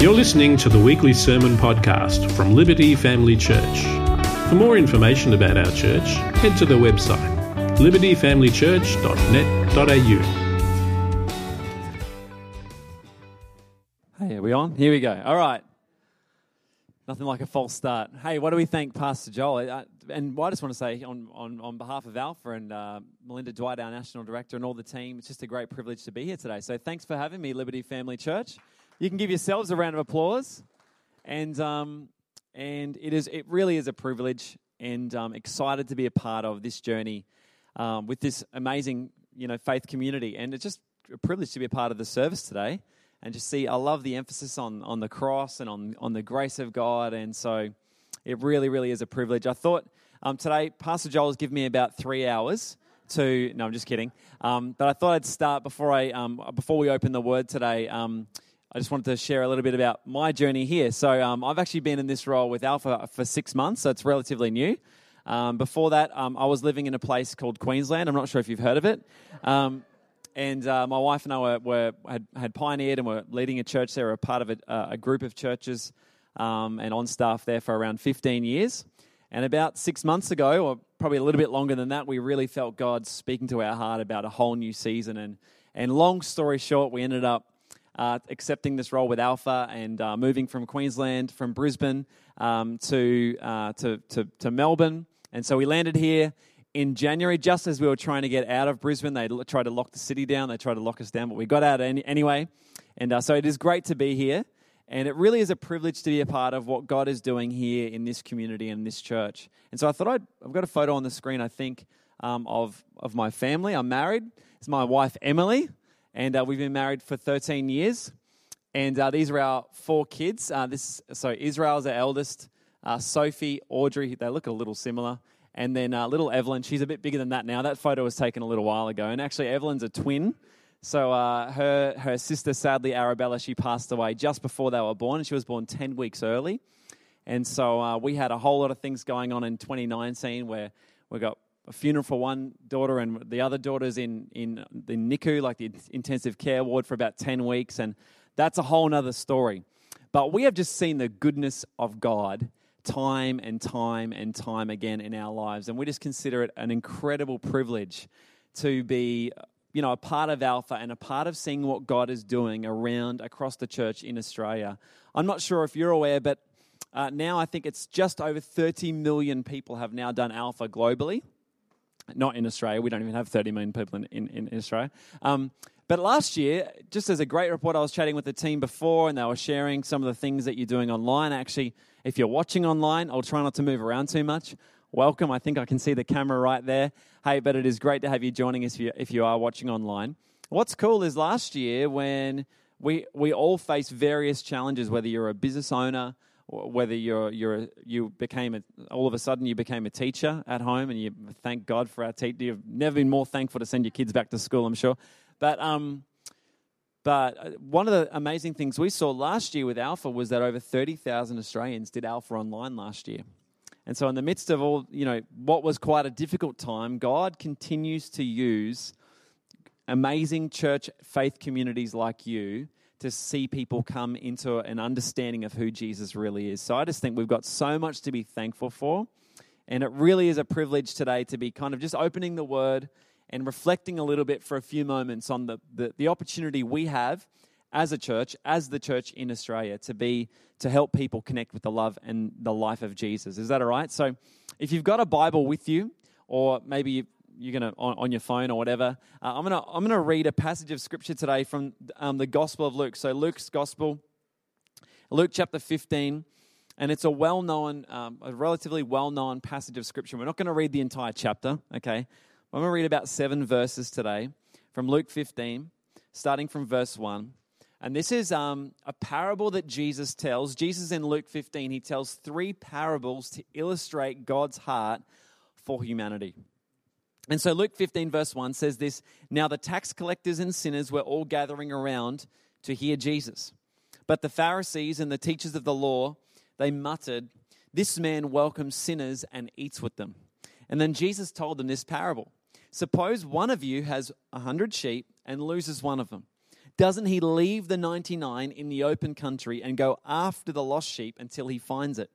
You're listening to the weekly sermon podcast from Liberty Family Church. For more information about our church, head to the website libertyfamilychurch.net.au. Hey, are we on? Here we go. All right. Nothing like a false start. Hey, what do we thank Pastor Joel? And I just want to say, on, on, on behalf of Alpha and uh, Melinda Dwight, our National Director, and all the team, it's just a great privilege to be here today. So thanks for having me, Liberty Family Church. You can give yourselves a round of applause. And, um, and it, is, it really is a privilege and um, excited to be a part of this journey um, with this amazing you know, faith community. And it's just a privilege to be a part of the service today and just see, I love the emphasis on, on the cross and on, on the grace of God. And so it really, really is a privilege. I thought um, today, Pastor Joel has given me about three hours to, no, I'm just kidding. Um, but I thought I'd start before, I, um, before we open the word today. I just wanted to share a little bit about my journey here. So um, I've actually been in this role with Alpha for six months, so it's relatively new. Um, before that, um, I was living in a place called Queensland. I'm not sure if you've heard of it. Um, and uh, my wife and I were, were, had, had pioneered and were leading a church there, a part of a, a group of churches, um, and on staff there for around 15 years. And about six months ago, or probably a little bit longer than that, we really felt God speaking to our heart about a whole new season. And, and long story short, we ended up uh, accepting this role with Alpha and uh, moving from Queensland, from Brisbane um, to, uh, to, to, to, Melbourne. And so we landed here in January, just as we were trying to get out of Brisbane. They tried to lock the city down, they tried to lock us down, but we got out any, anyway. And uh, so it is great to be here. And it really is a privilege to be a part of what God is doing here in this community and this church. And so I thought I'd, I've got a photo on the screen, I think, um, of, of my family. I'm married. It's my wife, Emily and uh, we've been married for 13 years. And uh, these are our four kids. Uh, this so Israel's our eldest. Uh, Sophie, Audrey, they look a little similar. And then uh, little Evelyn, she's a bit bigger than that now. That photo was taken a little while ago. And actually, Evelyn's a twin. So uh, her her sister, sadly, Arabella, she passed away just before they were born, and she was born 10 weeks early. And so we had a whole lot of things going on in 2019 where we got a funeral for one daughter, and the other daughter's in, in the NICU, like the intensive care ward, for about 10 weeks. And that's a whole other story. But we have just seen the goodness of God time and time and time again in our lives. And we just consider it an incredible privilege to be you know, a part of Alpha and a part of seeing what God is doing around across the church in Australia. I'm not sure if you're aware, but uh, now I think it's just over 30 million people have now done Alpha globally not in Australia. We don't even have 30 million people in, in, in Australia. Um, but last year, just as a great report, I was chatting with the team before and they were sharing some of the things that you're doing online. Actually, if you're watching online, I'll try not to move around too much. Welcome. I think I can see the camera right there. Hey, but it is great to have you joining us if you, if you are watching online. What's cool is last year when we, we all face various challenges, whether you're a business owner, whether you're you're you became a, all of a sudden you became a teacher at home and you thank God for our teacher. You've never been more thankful to send your kids back to school, I'm sure. But um, but uh, one of the amazing things we saw last year with Alpha was that over thirty thousand Australians did Alpha online last year. And so, in the midst of all, you know, what was quite a difficult time, God continues to use amazing church faith communities like you to see people come into an understanding of who Jesus really is. So I just think we've got so much to be thankful for. And it really is a privilege today to be kind of just opening the word and reflecting a little bit for a few moments on the, the, the opportunity we have as a church, as the church in Australia, to be to help people connect with the love and the life of Jesus. Is that all right? So if you've got a Bible with you, or maybe you're gonna on, on your phone or whatever. Uh, I'm gonna I'm gonna read a passage of scripture today from um, the Gospel of Luke. So Luke's Gospel, Luke chapter 15, and it's a well-known, um, a relatively well-known passage of scripture. We're not going to read the entire chapter, okay? I'm going to read about seven verses today from Luke 15, starting from verse one. And this is um, a parable that Jesus tells. Jesus in Luke 15, he tells three parables to illustrate God's heart for humanity. And so Luke 15, verse 1 says this Now the tax collectors and sinners were all gathering around to hear Jesus. But the Pharisees and the teachers of the law, they muttered, This man welcomes sinners and eats with them. And then Jesus told them this parable Suppose one of you has a hundred sheep and loses one of them. doesn't he leave the 99 in the open country and go after the lost sheep until he finds it?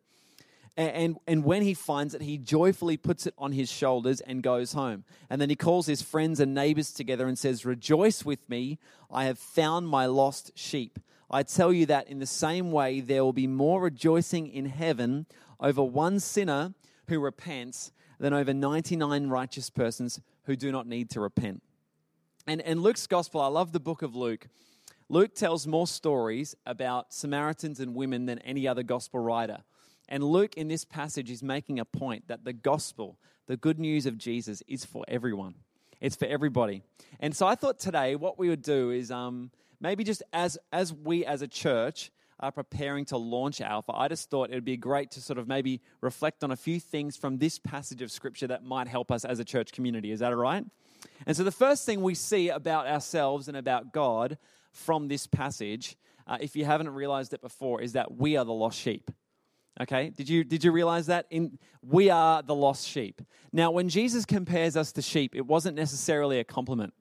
And, and when he finds it, he joyfully puts it on his shoulders and goes home. And then he calls his friends and neighbors together and says, Rejoice with me, I have found my lost sheep. I tell you that in the same way, there will be more rejoicing in heaven over one sinner who repents than over 99 righteous persons who do not need to repent. And, and Luke's gospel, I love the book of Luke. Luke tells more stories about Samaritans and women than any other gospel writer. And Luke, in this passage, is making a point that the gospel, the good news of Jesus, is for everyone. It's for everybody. And so I thought today what we would do is um, maybe just as, as we as a church are preparing to launch Alpha, I just thought it would be great to sort of maybe reflect on a few things from this passage of Scripture that might help us as a church community. Is that all right? And so the first thing we see about ourselves and about God from this passage, uh, if you haven't realized it before, is that we are the lost sheep. Okay, did you did you realize that? In we are the lost sheep. Now, when Jesus compares us to sheep, it wasn't necessarily a compliment.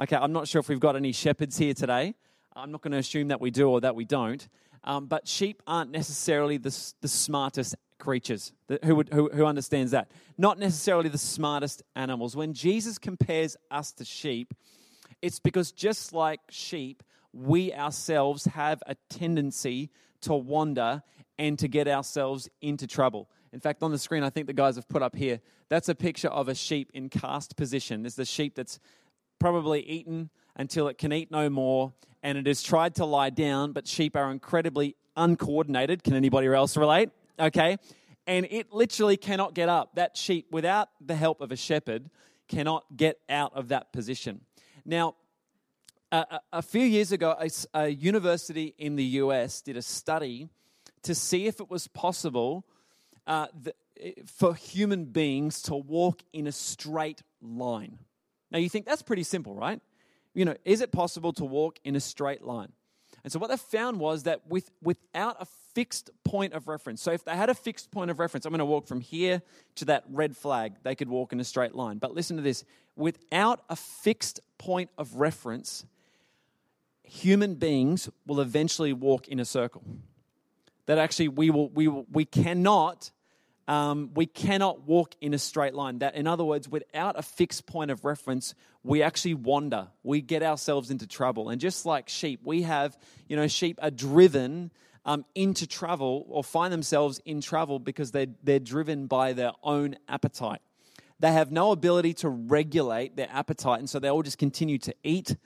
Okay, I'm not sure if we've got any shepherds here today. I'm not going to assume that we do or that we don't. Um, but sheep aren't necessarily the, the smartest creatures. Who, would, who, who understands that? Not necessarily the smartest animals. When Jesus compares us to sheep, it's because just like sheep, we ourselves have a tendency to wander and to get ourselves into trouble. In fact, on the screen, I think the guys have put up here, that's a picture of a sheep in cast position. This is the sheep that's probably eaten until it can eat no more, and it has tried to lie down, but sheep are incredibly uncoordinated. Can anybody else relate? Okay. And it literally cannot get up. That sheep, without the help of a shepherd, cannot get out of that position. Now, a, a few years ago, a, a university in the US did a study to see if it was possible uh, the, for human beings to walk in a straight line. Now, you think that's pretty simple, right? You know, is it possible to walk in a straight line? And so, what they found was that with, without a fixed point of reference, so if they had a fixed point of reference, I'm going to walk from here to that red flag, they could walk in a straight line. But listen to this without a fixed point of reference, human beings will eventually walk in a circle. That actually we will we will, we cannot um, we cannot walk in a straight line. That, in other words, without a fixed point of reference, we actually wander. We get ourselves into trouble. And just like sheep, we have, you know, sheep are driven um, into travel or find themselves in travel because they're, they're driven by their own appetite. They have no ability to regulate their appetite, and so they all just continue to eat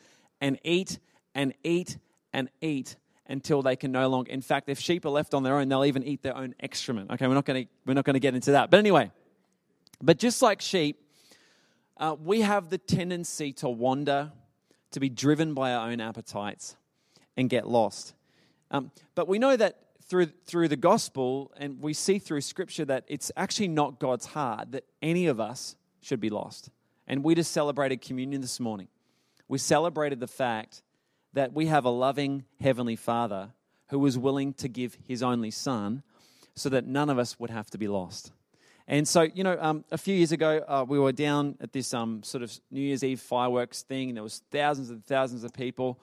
and eat and eat and eat until they can no longer. In fact, if sheep are left on their own, they'll even eat their own excrement. Okay, we're not going to we're not going to get into that. But anyway, but just like sheep, uh, we have the tendency to wander, to be driven by our own appetites, and get lost. Um, but we know that through through the gospel, and we see through Scripture that it's actually not God's heart that any of us should be lost. And we just celebrated communion this morning. We celebrated the fact that we have a loving Heavenly Father who was willing to give His only Son so that none of us would have to be lost. And so, you know, um, a few years ago, uh, we were down at this um, sort of New Year's Eve fireworks thing, and there was thousands and thousands of people.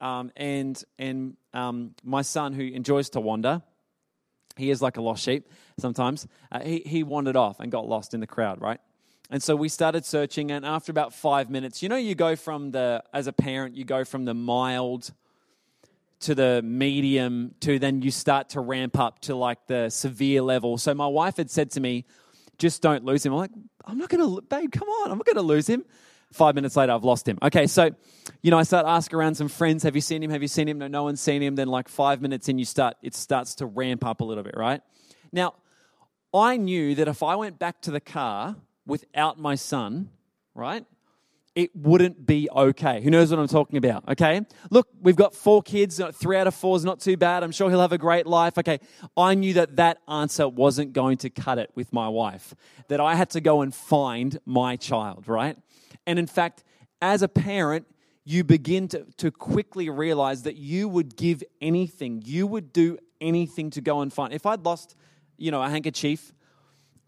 Um, and and um, my son, who enjoys to wander, he is like a lost sheep sometimes. Uh, he he wandered off and got lost in the crowd, right? And so we started searching, and after about five minutes, you know, you go from the, as a parent, you go from the mild to the medium to then you start to ramp up to like the severe level. So my wife had said to me, just don't lose him. I'm like, I'm not going to, babe, come on, I'm not going to lose him. Five minutes later, I've lost him. Okay, so, you know, I start asking around some friends, have you seen him? Have you seen him? No, no one's seen him. Then, like five minutes in, you start, it starts to ramp up a little bit, right? Now, I knew that if I went back to the car without my son, right? It wouldn't be okay. Who knows what I'm talking about? Okay. Look, we've got four kids. Three out of four is not too bad. I'm sure he'll have a great life. Okay. I knew that that answer wasn't going to cut it with my wife, that I had to go and find my child, right? And in fact, as a parent, you begin to, to quickly realize that you would give anything, you would do anything to go and find. If I'd lost, you know, a handkerchief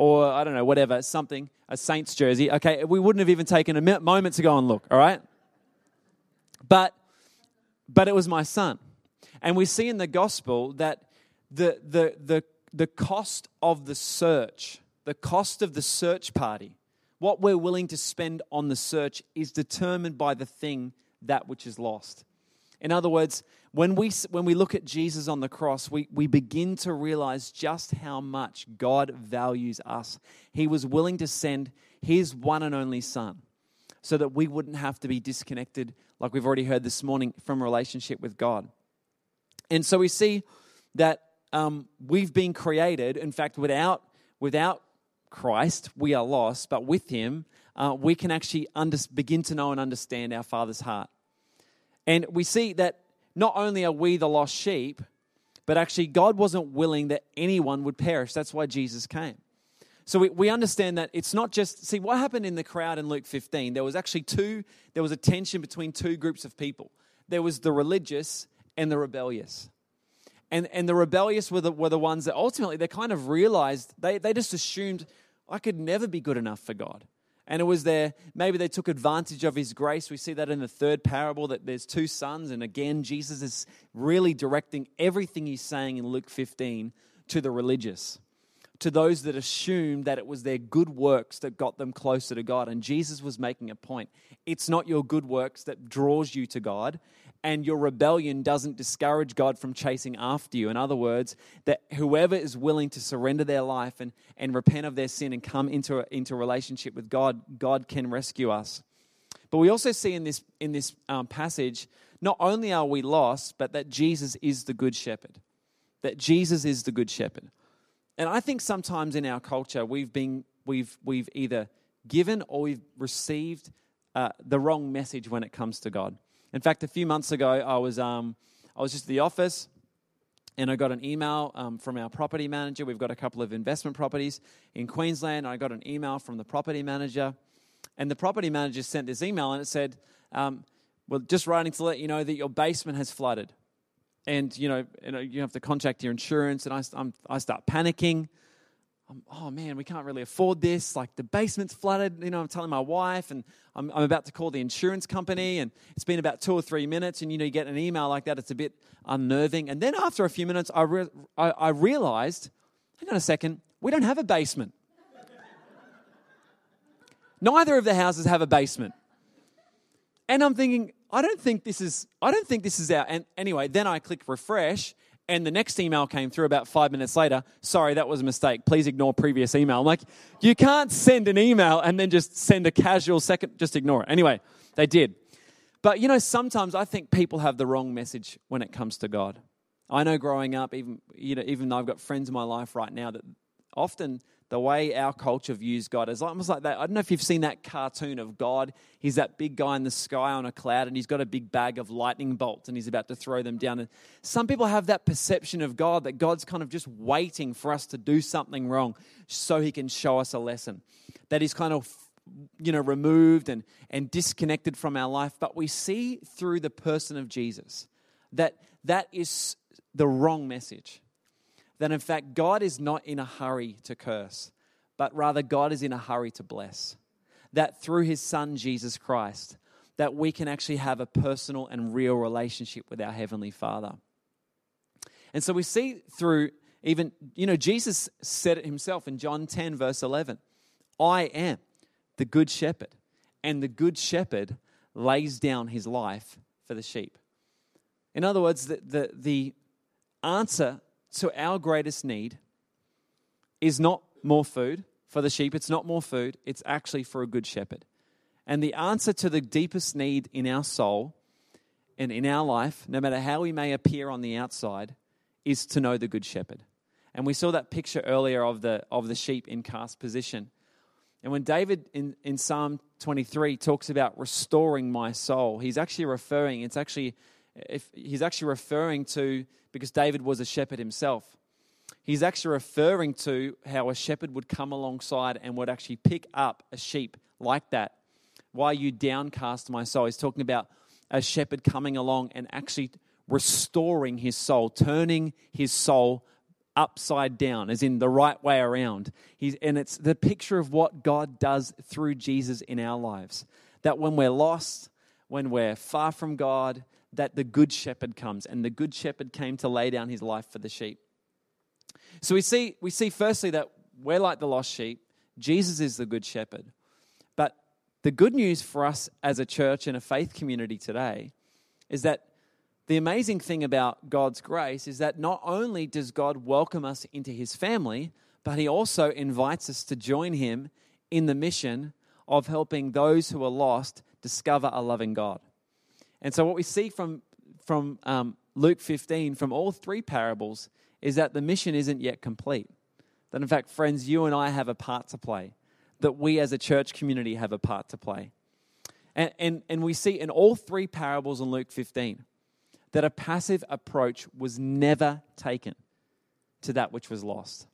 or I don't know, whatever, something, a Saints jersey, okay, we wouldn't have even taken a moment to go and look, all right? But but it was my son. And we see in the gospel that the, the, the, the cost of the search, the cost of the search party, what we're willing to spend on the search is determined by the thing that which is lost. In other words, when we, when we look at Jesus on the cross, we, we begin to realize just how much God values us. He was willing to send his one and only Son so that we wouldn't have to be disconnected, like we've already heard this morning, from relationship with God. And so we see that um, we've been created, in fact, without, without Christ, we are lost, but with Him, uh, we can actually under, begin to know and understand our Father's heart. And we see that not only are we the lost sheep, but actually God wasn't willing that anyone would perish. That's why Jesus came. So we, we understand that it's not just, see, what happened in the crowd in Luke 15? There was actually two, there was a tension between two groups of people. There was the religious and the rebellious. And, and the rebellious were the, were the ones that ultimately they kind of realized, they, they just assumed, I could never be good enough for God and it was there maybe they took advantage of his grace. We see that in the third parable that there's two sons and again jesus is really directing everything he's saying in luke 15 to the religious to those that assumed that it was their good works that got them closer to god. And jesus was making a point. It's not your good works that draws you to god and your rebellion doesn't discourage God from chasing after you. In other words, that whoever is willing to surrender their life and, and repent of their sin and come into a, into a relationship with God, God can rescue us. But we also see in this, in this um, passage, not only are we lost, but that Jesus is the good shepherd. That Jesus is the good shepherd. And I think sometimes in our culture, we've, been, we've, we've either given or we've received uh, the wrong message when it comes to God. In fact, a few months ago, I was, um, I was just at the office and I got an email um, from our property manager. We've got a couple of investment properties in Queensland. I got an email from the property manager, and the property manager sent this email and it said, um, "Well, just writing to let you know that your basement has flooded, and you know, you, know, you have to contact your insurance." And I, I'm, I start panicking oh man, we can't really afford this. Like the basement's flooded. You know, I'm telling my wife, and I'm, I'm, about to call the insurance company, and it's been about two or three minutes, and you know, you get an email like that, it's a bit unnerving. And then after a few minutes, I, re- I, I realized, hang on a second, we don't have a basement. Neither of the houses have a basement. And I'm thinking, I don't think this is, I don't think this is our, and anyway, then I click refresh, and the next email came through about five minutes later. Sorry, that was a mistake. Please ignore previous email. I'm like, you can't send an email and then just send a casual second, just ignore it. Anyway, they did. But you know, sometimes I think people have the wrong message when it comes to God. I know growing up, even you know, even though I've got friends in my life right now that often the way our culture views God is almost like that. I don't know if you've seen that cartoon of God. He's that big guy in the sky on a cloud, and he's got a big bag of lightning bolts, and he's about to throw them down. And some people have that perception of God that God's kind of just waiting for us to do something wrong so he can show us a lesson. That he's kind of you know removed and, and disconnected from our life. But we see through the person of Jesus that that is the wrong message that in fact God is not in a hurry to curse, but rather God is in a hurry to bless. That through his son Jesus Christ, that we can actually have a personal and real relationship with our heavenly Father. And so we see through even, you know, Jesus said it himself in John 10, verse 11 I am the good shepherd, and the good shepherd lays down his life for the sheep. In other words, the, the, the answer so, our greatest need is not more food for the sheep, it's not more food, it's actually for a good shepherd. And the answer to the deepest need in our soul and in our life, no matter how we may appear on the outside, is to know the good shepherd. And we saw that picture earlier of the, of the sheep in cast position. And when David in, in Psalm 23 talks about restoring my soul, he's actually referring, it's actually if he's actually referring to because David was a shepherd himself. He's actually referring to how a shepherd would come alongside and would actually pick up a sheep like that. Why you downcast my soul? He's talking about a shepherd coming along and actually restoring his soul, turning his soul upside down, as in the right way around. He's, and it's the picture of what God does through Jesus in our lives. That when we're lost, when we're far from God, that the good shepherd comes, and the good shepherd came to lay down his life for the sheep. So we see, we see firstly that we're like the lost sheep, Jesus is the good shepherd. But the good news for us as a church and a faith community today is that the amazing thing about God's grace is that not only does God welcome us into his family, but he also invites us to join him in the mission of helping those who are lost discover a loving God. And so, what we see from, from um, Luke 15, from all three parables, is that the mission isn't yet complete. That, in fact, friends, you and I have a part to play, that we as a church community have a part to play. And, and, and we see in all three parables in Luke 15 that a passive approach was never taken to that which was lost.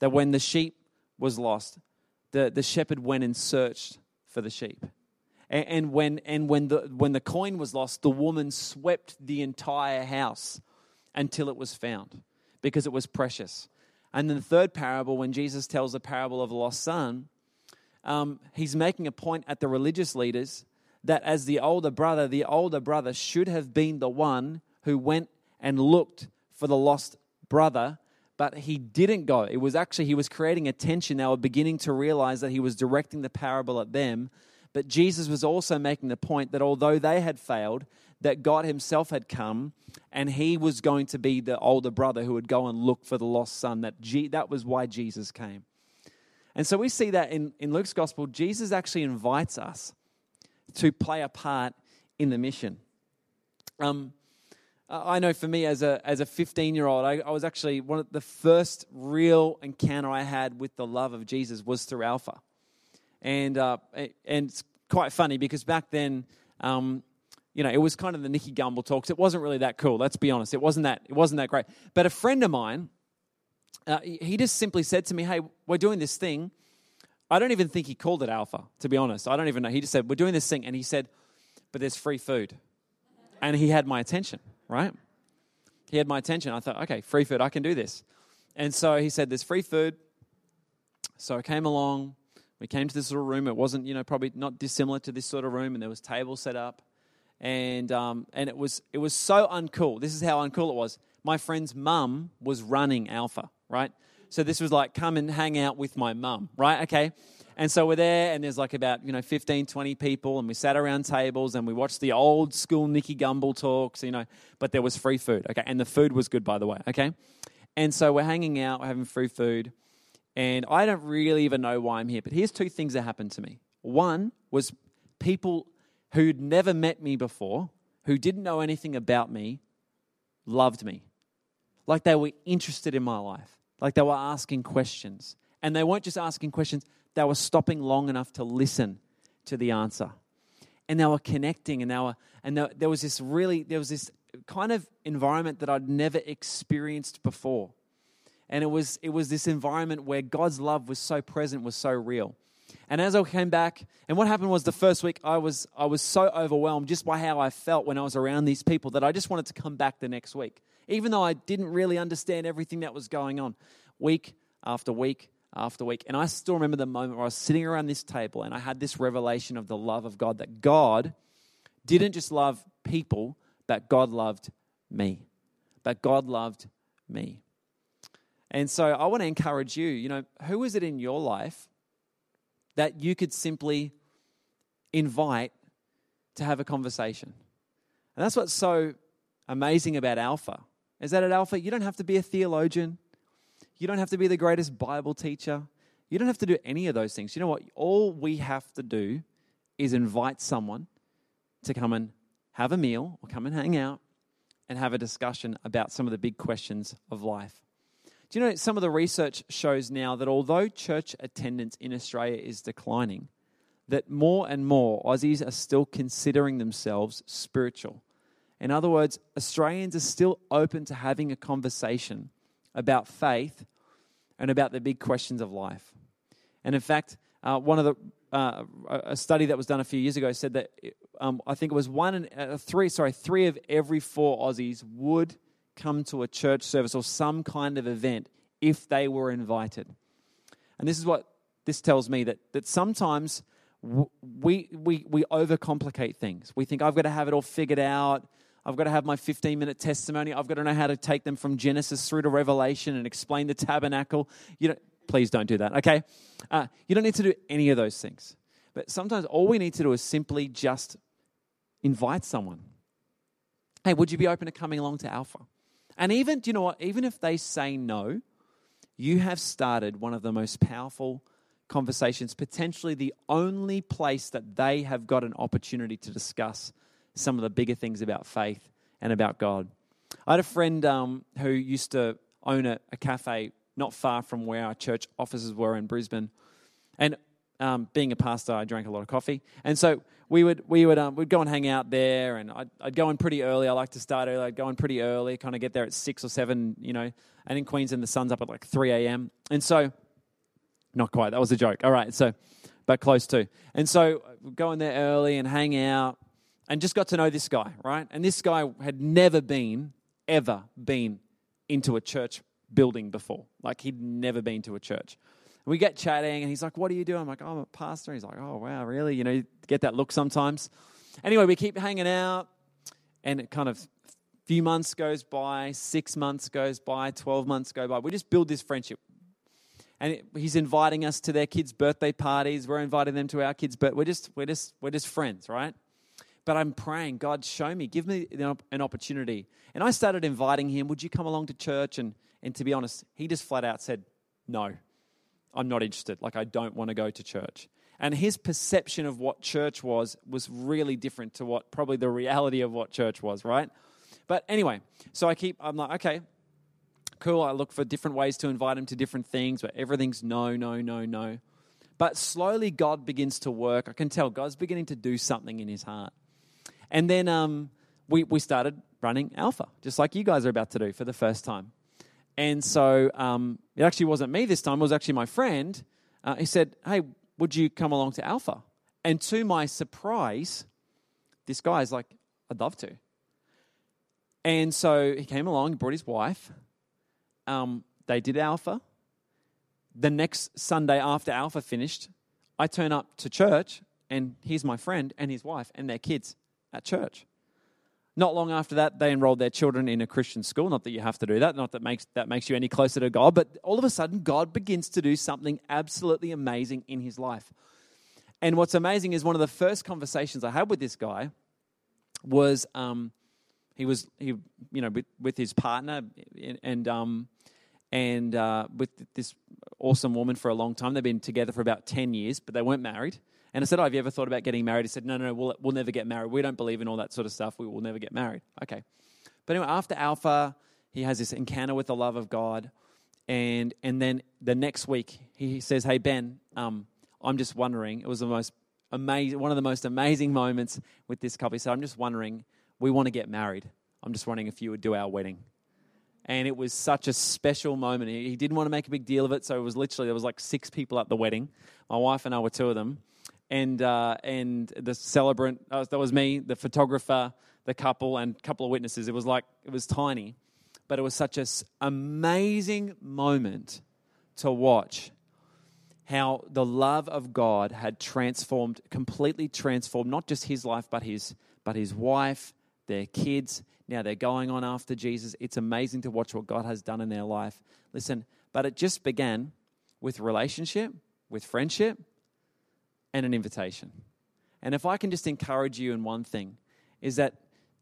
That when the sheep was lost, the, the shepherd went and searched for the sheep. And, and, when, and when, the, when the coin was lost, the woman swept the entire house until it was found because it was precious. And then the third parable, when Jesus tells the parable of the lost son, um, he's making a point at the religious leaders that as the older brother, the older brother should have been the one who went and looked for the lost brother but he didn't go. It was actually, he was creating a tension. They were beginning to realize that he was directing the parable at them. But Jesus was also making the point that although they had failed, that God himself had come and he was going to be the older brother who would go and look for the lost son. That, G, that was why Jesus came. And so we see that in, in Luke's gospel, Jesus actually invites us to play a part in the mission. Um, I know for me as a as a 15 year old, I, I, was actually one of the first real encounter I had with the love of Jesus was through Alpha, and uh, and it's quite funny because back then, um, you know, it was kind of the Nicky Gumbel talks. It wasn't really that cool. Let's be honest. It wasn't that. It wasn't that great. But a friend of mine, uh, he just simply said to me, "Hey, we're doing this thing." I don't even think he called it Alpha. To be honest, I don't even know. He just said, "We're doing this thing," and he said, "But there's free food," and he had my attention right? He had my attention. I thought, okay, free food, I can do this. And so he said, there's free food. So I came along. We came to this little room. It wasn't, you know, probably not dissimilar to this sort of room, and there was tables set up. And, um, and it, was, it was so uncool. This is how uncool it was. My friend's mum was running Alpha, right? So this was like, come and hang out with my mum, right? Okay. And so we're there, and there's like about, you know, 15, 20 people, and we sat around tables and we watched the old school Nicky Gumbel talks, you know, but there was free food, okay? And the food was good, by the way, okay? And so we're hanging out, we're having free food, and I don't really even know why I'm here, but here's two things that happened to me. One was people who'd never met me before, who didn't know anything about me, loved me. Like they were interested in my life, like they were asking questions. And they weren't just asking questions, they were stopping long enough to listen to the answer. And they were connecting, and, they were, and there was this really, there was this kind of environment that I'd never experienced before. And it was, it was this environment where God's love was so present, was so real. And as I came back, and what happened was the first week I was I was so overwhelmed just by how I felt when I was around these people that I just wanted to come back the next week, even though I didn't really understand everything that was going on. Week after week after week. And I still remember the moment where I was sitting around this table and I had this revelation of the love of God that God didn't just love people, but God loved me. But God loved me. And so I want to encourage you, you know, who is it in your life that you could simply invite to have a conversation? And that's what's so amazing about Alpha. Is that at Alpha, you don't have to be a theologian. You don't have to be the greatest Bible teacher. You don't have to do any of those things. You know what? All we have to do is invite someone to come and have a meal or come and hang out and have a discussion about some of the big questions of life. Do you know some of the research shows now that although church attendance in Australia is declining, that more and more Aussies are still considering themselves spiritual. In other words, Australians are still open to having a conversation about faith and about the big questions of life. And in fact, uh, one of the uh, a study that was done a few years ago said that um, I think it was one and uh, three, sorry, three of every four Aussies would come to a church service or some kind of event if they were invited. And this is what this tells me that that sometimes we we we overcomplicate things. We think I've got to have it all figured out. I've got to have my 15 minute testimony. I've got to know how to take them from Genesis through to Revelation and explain the tabernacle. You don't, please don't do that, okay? Uh, you don't need to do any of those things. But sometimes all we need to do is simply just invite someone. Hey, would you be open to coming along to Alpha? And even, do you know what? Even if they say no, you have started one of the most powerful conversations, potentially the only place that they have got an opportunity to discuss some of the bigger things about faith and about God. I had a friend um, who used to own a, a, cafe not far from where our church offices were in Brisbane. And um, being a pastor, I drank a lot of coffee. And so we would, we would um, we'd go and hang out there, and I'd, I'd, go in pretty early. I like to start early. I'd go in pretty early, kind of get there at 6 or 7, you know. And in Queensland, the sun's up at like 3 a.m. And so not quite. That was a joke. All right. So, but close to. And so, go in there early and hang out, and just got to know this guy, right? And this guy had never been, ever been into a church building before. Like he'd never been to a church. We get chatting, and he's like, "What are you doing?" I'm like, oh, "I'm a pastor." He's like, "Oh, wow, really?" You know, get that look sometimes. Anyway, we keep hanging out, and it kind of few months goes by, six months goes by, twelve months go by. We just build this friendship and he's inviting us to their kids' birthday parties. We're inviting them to our kids' but we're just we're just we're just friends, right? But I'm praying, God, show me, give me an opportunity. And I started inviting him, would you come along to church? And and to be honest, he just flat out said, No, I'm not interested. Like I don't want to go to church. And his perception of what church was was really different to what probably the reality of what church was, right? But anyway, so I keep, I'm like, okay, cool. I look for different ways to invite him to different things, but everything's no, no, no, no. But slowly, God begins to work. I can tell God's beginning to do something in his heart. And then um, we, we started running Alpha, just like you guys are about to do for the first time. And so um, it actually wasn't me this time, it was actually my friend. Uh, he said, Hey, would you come along to Alpha? And to my surprise, this guy's like, I'd love to. And so he came along, brought his wife, um, they did Alpha. The next Sunday after Alpha finished, I turn up to church, and here's my friend and his wife and their kids at church. Not long after that, they enrolled their children in a Christian school. Not that you have to do that, not that makes that makes you any closer to God, but all of a sudden, God begins to do something absolutely amazing in his life. And what's amazing is one of the first conversations I had with this guy was um, he was he you know with, with his partner and, and um, and uh, with this awesome woman for a long time. They've been together for about 10 years, but they weren't married. And I said, oh, Have you ever thought about getting married? He said, No, no, no, we'll, we'll never get married. We don't believe in all that sort of stuff. We will never get married. Okay. But anyway, after Alpha, he has this encounter with the love of God. And, and then the next week, he says, Hey, Ben, um, I'm just wondering. It was the most amazing, one of the most amazing moments with this couple. He said, I'm just wondering, we want to get married. I'm just wondering if you would do our wedding and it was such a special moment. He didn't want to make a big deal of it, so it was literally there was like six people at the wedding. My wife and I were two of them, and uh, and the celebrant uh, that was me, the photographer, the couple, and a couple of witnesses. It was like it was tiny, but it was such an amazing moment to watch how the love of God had transformed, completely transformed, not just his life, but his but his wife, their kids. Now they're going on after Jesus. It's amazing to watch what God has done in their life. Listen, but it just began with relationship, with friendship, and an invitation. And if I can just encourage you in one thing, is that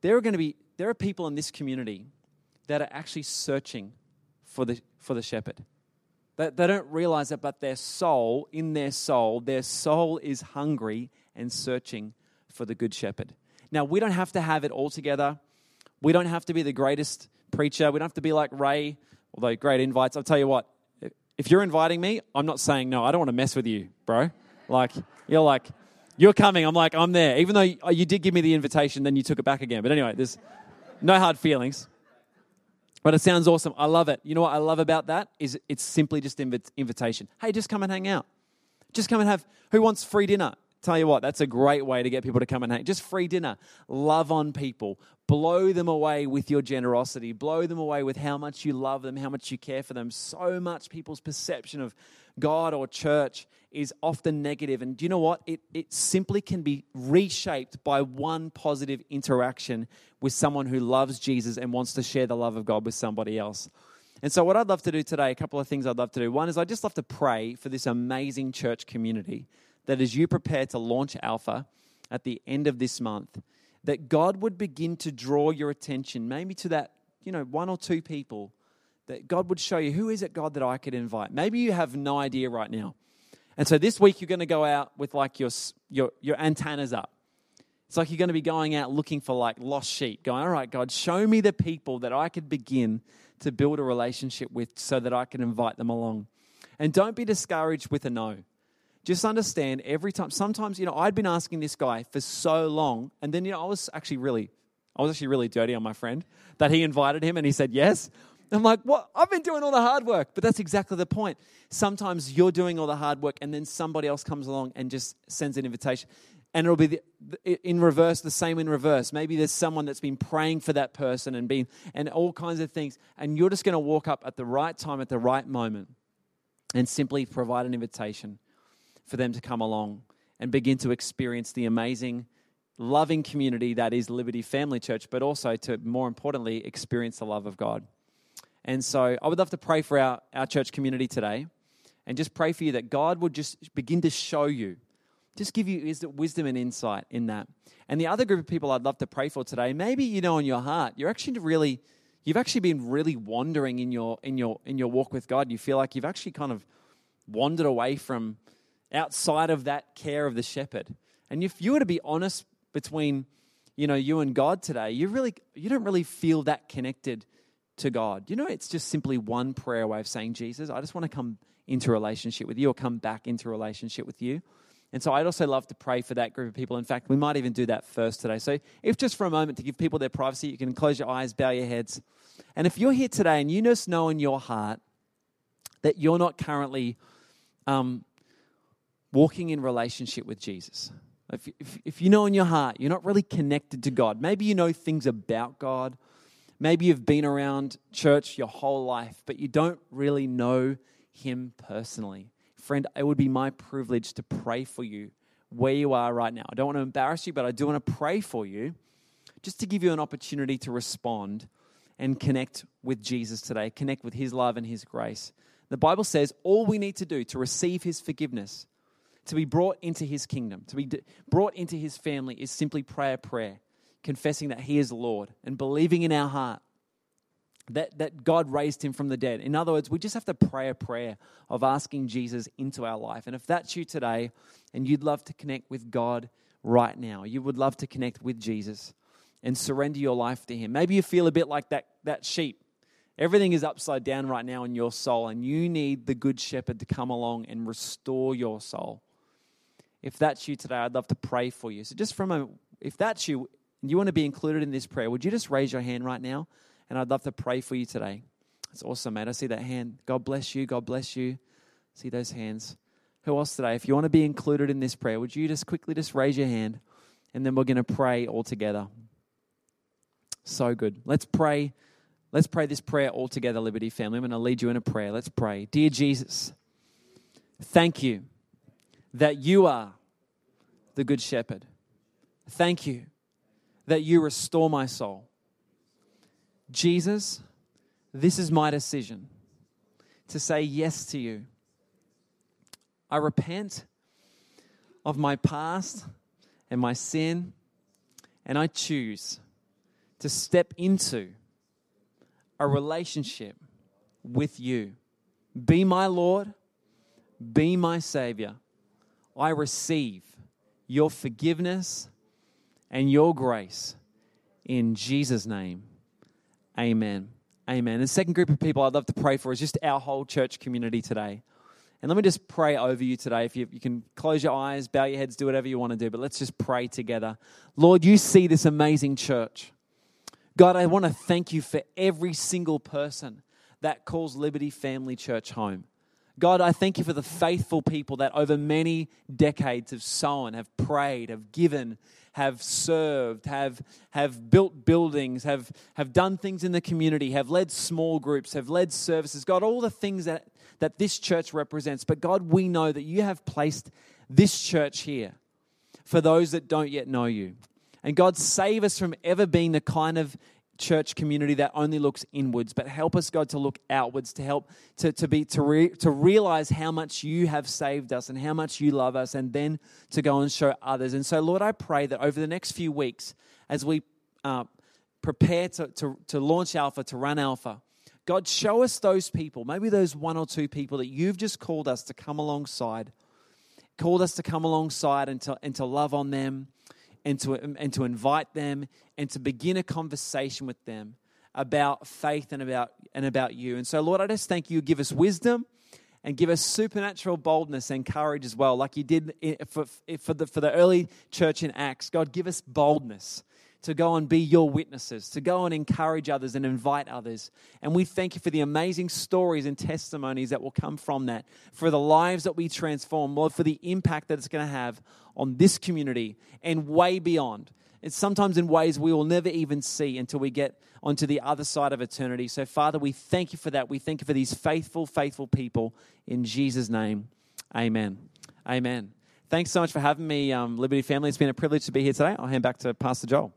there are going to be there are people in this community that are actually searching for the for the shepherd. They, they don't realize it, but their soul, in their soul, their soul is hungry and searching for the good shepherd. Now, we don't have to have it all together. We don't have to be the greatest preacher. We don't have to be like Ray, although great invites. I'll tell you what, if you're inviting me, I'm not saying no. I don't want to mess with you, bro. Like, you're like, you're coming. I'm like, I'm there. Even though you, did give me the invitation, then you took it back again. But anyway, there's no hard feelings. But it sounds awesome. I love it. You know what I love about that is it's simply just invitation. Hey, just come and hang out. Just come and have. Who wants free dinner? Tell you what, that's a great way to get people to come and hang. Just free dinner. Love on people. Blow them away with your generosity. Blow them away with how much you love them, how much you care for them. So much people's perception of God or church is often negative. And do you know what? It, it simply can be reshaped by one positive interaction with someone who loves Jesus and wants to share the love of God with somebody else. And so, what I'd love to do today, a couple of things I'd love to do. One is I'd just love to pray for this amazing church community that as you prepare to launch Alpha at the end of this month, that God would begin to draw your attention maybe to that, you know, one or two people that God would show you who is it, God, that I could invite. Maybe you have no idea right now. And so this week you're going to go out with like your, your, your antennas up. It's like you're going to be going out looking for like lost sheep, going, all right, God, show me the people that I could begin to build a relationship with so that I can invite them along. And don't be discouraged with a no just understand every time. Sometimes, you know, I'd been asking this guy for so long, and then, you know, I was actually really, I was actually really dirty on my friend that he invited him and he said yes. I'm like, what? I've been doing all the hard work. But that's exactly the point. Sometimes you're doing all the hard work, and then somebody else comes along and just sends an invitation. And it'll be the, in reverse, the same in reverse. Maybe there's someone that's been praying for that person and been, and all kinds of things. And you're just going to walk up at the right time, at the right moment, and simply provide an invitation for them to come along and begin to experience the amazing, loving community that is Liberty Family Church, but also to, more importantly, experience the love of God. And so I would love to pray for our, our church community today and just pray for you that God would just begin to show you, just give you wisdom and insight in that. And the other group of people I'd love to pray for today, maybe you know in your heart, you're actually really, you've actually been really wandering in your in your in your walk with God. You feel like you've actually kind of wandered away from outside of that care of the shepherd. And if you were to be honest between, you know, you and God today, you really you don't really feel that connected to God. You know, it's just simply one prayer way of saying, Jesus, I just want to come into relationship with you or come back into relationship with you. And so I'd also love to pray for that group of people. In fact, we might even do that first today. So if just for a moment to give people their privacy, you can close your eyes, bow your heads. And if you're here today and you just know in your heart that you're not currently um, walking in relationship with Jesus. If, if, if, you know in your heart you're not really connected to God, maybe you know things about God, maybe you've been around church your whole life, but you don't really know Him personally. Friend, it would be my privilege to pray for you where you are right now. I don't want to embarrass you, but I do want to pray for you just to give you an opportunity to respond and connect with Jesus today, connect with His love and His grace. The Bible says all we need to do to receive His forgiveness to be brought into his kingdom, to be brought into his family, is simply prayer, prayer, confessing that he is Lord and believing in our heart that, that God raised him from the dead. In other words, we just have to pray a prayer of asking Jesus into our life. And if that's you today and you'd love to connect with God right now, you would love to connect with Jesus and surrender your life to him. Maybe you feel a bit like that, that sheep. Everything is upside down right now in your soul, and you need the Good Shepherd to come along and restore your soul. If that's you today, I'd love to pray for you. So, just from a, if that's you, and you want to be included in this prayer, would you just raise your hand right now? And I'd love to pray for you today. It's awesome, mate. I see that hand. God bless you. God bless you. See those hands. Who else today? If you want to be included in this prayer, would you just quickly just raise your hand? And then we're going to pray all together. So good. Let's pray. Let's pray this prayer all together, Liberty family. I'm going to lead you in a prayer. Let's pray. Dear Jesus, thank you that you are the Good Shepherd. Thank you that you restore my soul. Jesus, this is my decision to say yes to you. I repent of my past and my sin, and I choose to step into a relationship with you. Be my Lord, be my Savior. I receive your forgiveness and your grace in Jesus' name. Amen. Amen. The second group of people I'd love to pray for is just our whole church community today. And let me just pray over you today. If you, you, can close your eyes, bow your heads, do whatever you want to do, but let's just pray together. Lord, you see this amazing church. God, I want to thank you for every single person that calls Liberty Family Church home. God, I thank you for the faithful people that over many decades have sown, have prayed, have given, have served, have, have built buildings, have, have done things in the community, have led small groups, have led services. God, all the things that, that this church represents. But God, we know that you have placed this church here for those that don't yet know you. And God, save us from ever being the kind of church community that only looks inwards, but help us, God, to look outwards, to help to, to be to, re, to realize how much you have saved us and how much you love us, and then to go and show others. And so, Lord, I pray that over the next few weeks, as we uh, prepare to, to, to launch Alpha, to run Alpha, God, show us those people, maybe those one or two people that you've just called us to come alongside, called us to come alongside and to, and to love on them and to, and to invite them and to begin a conversation with them about faith and about, and about you. And so, Lord, I just thank you. Give us wisdom and give us supernatural boldness and courage as well, like you did for, for, the, for the early church in Acts. God, give us boldness to go and be your witnesses, to go and encourage others and invite others. And we thank you for the amazing stories and testimonies that will come from that, for the lives that we transform, Lord, for the impact that it's going to have on this community and way beyond. It's sometimes in ways we will never even see until we get onto the other side of eternity. So, Father, we thank you for that. We thank you for these faithful, faithful people. In Jesus' name, amen. Amen. Thanks so much for having me, um, Liberty family. It's been a privilege to be here today. I'll hand back to Pastor Joel.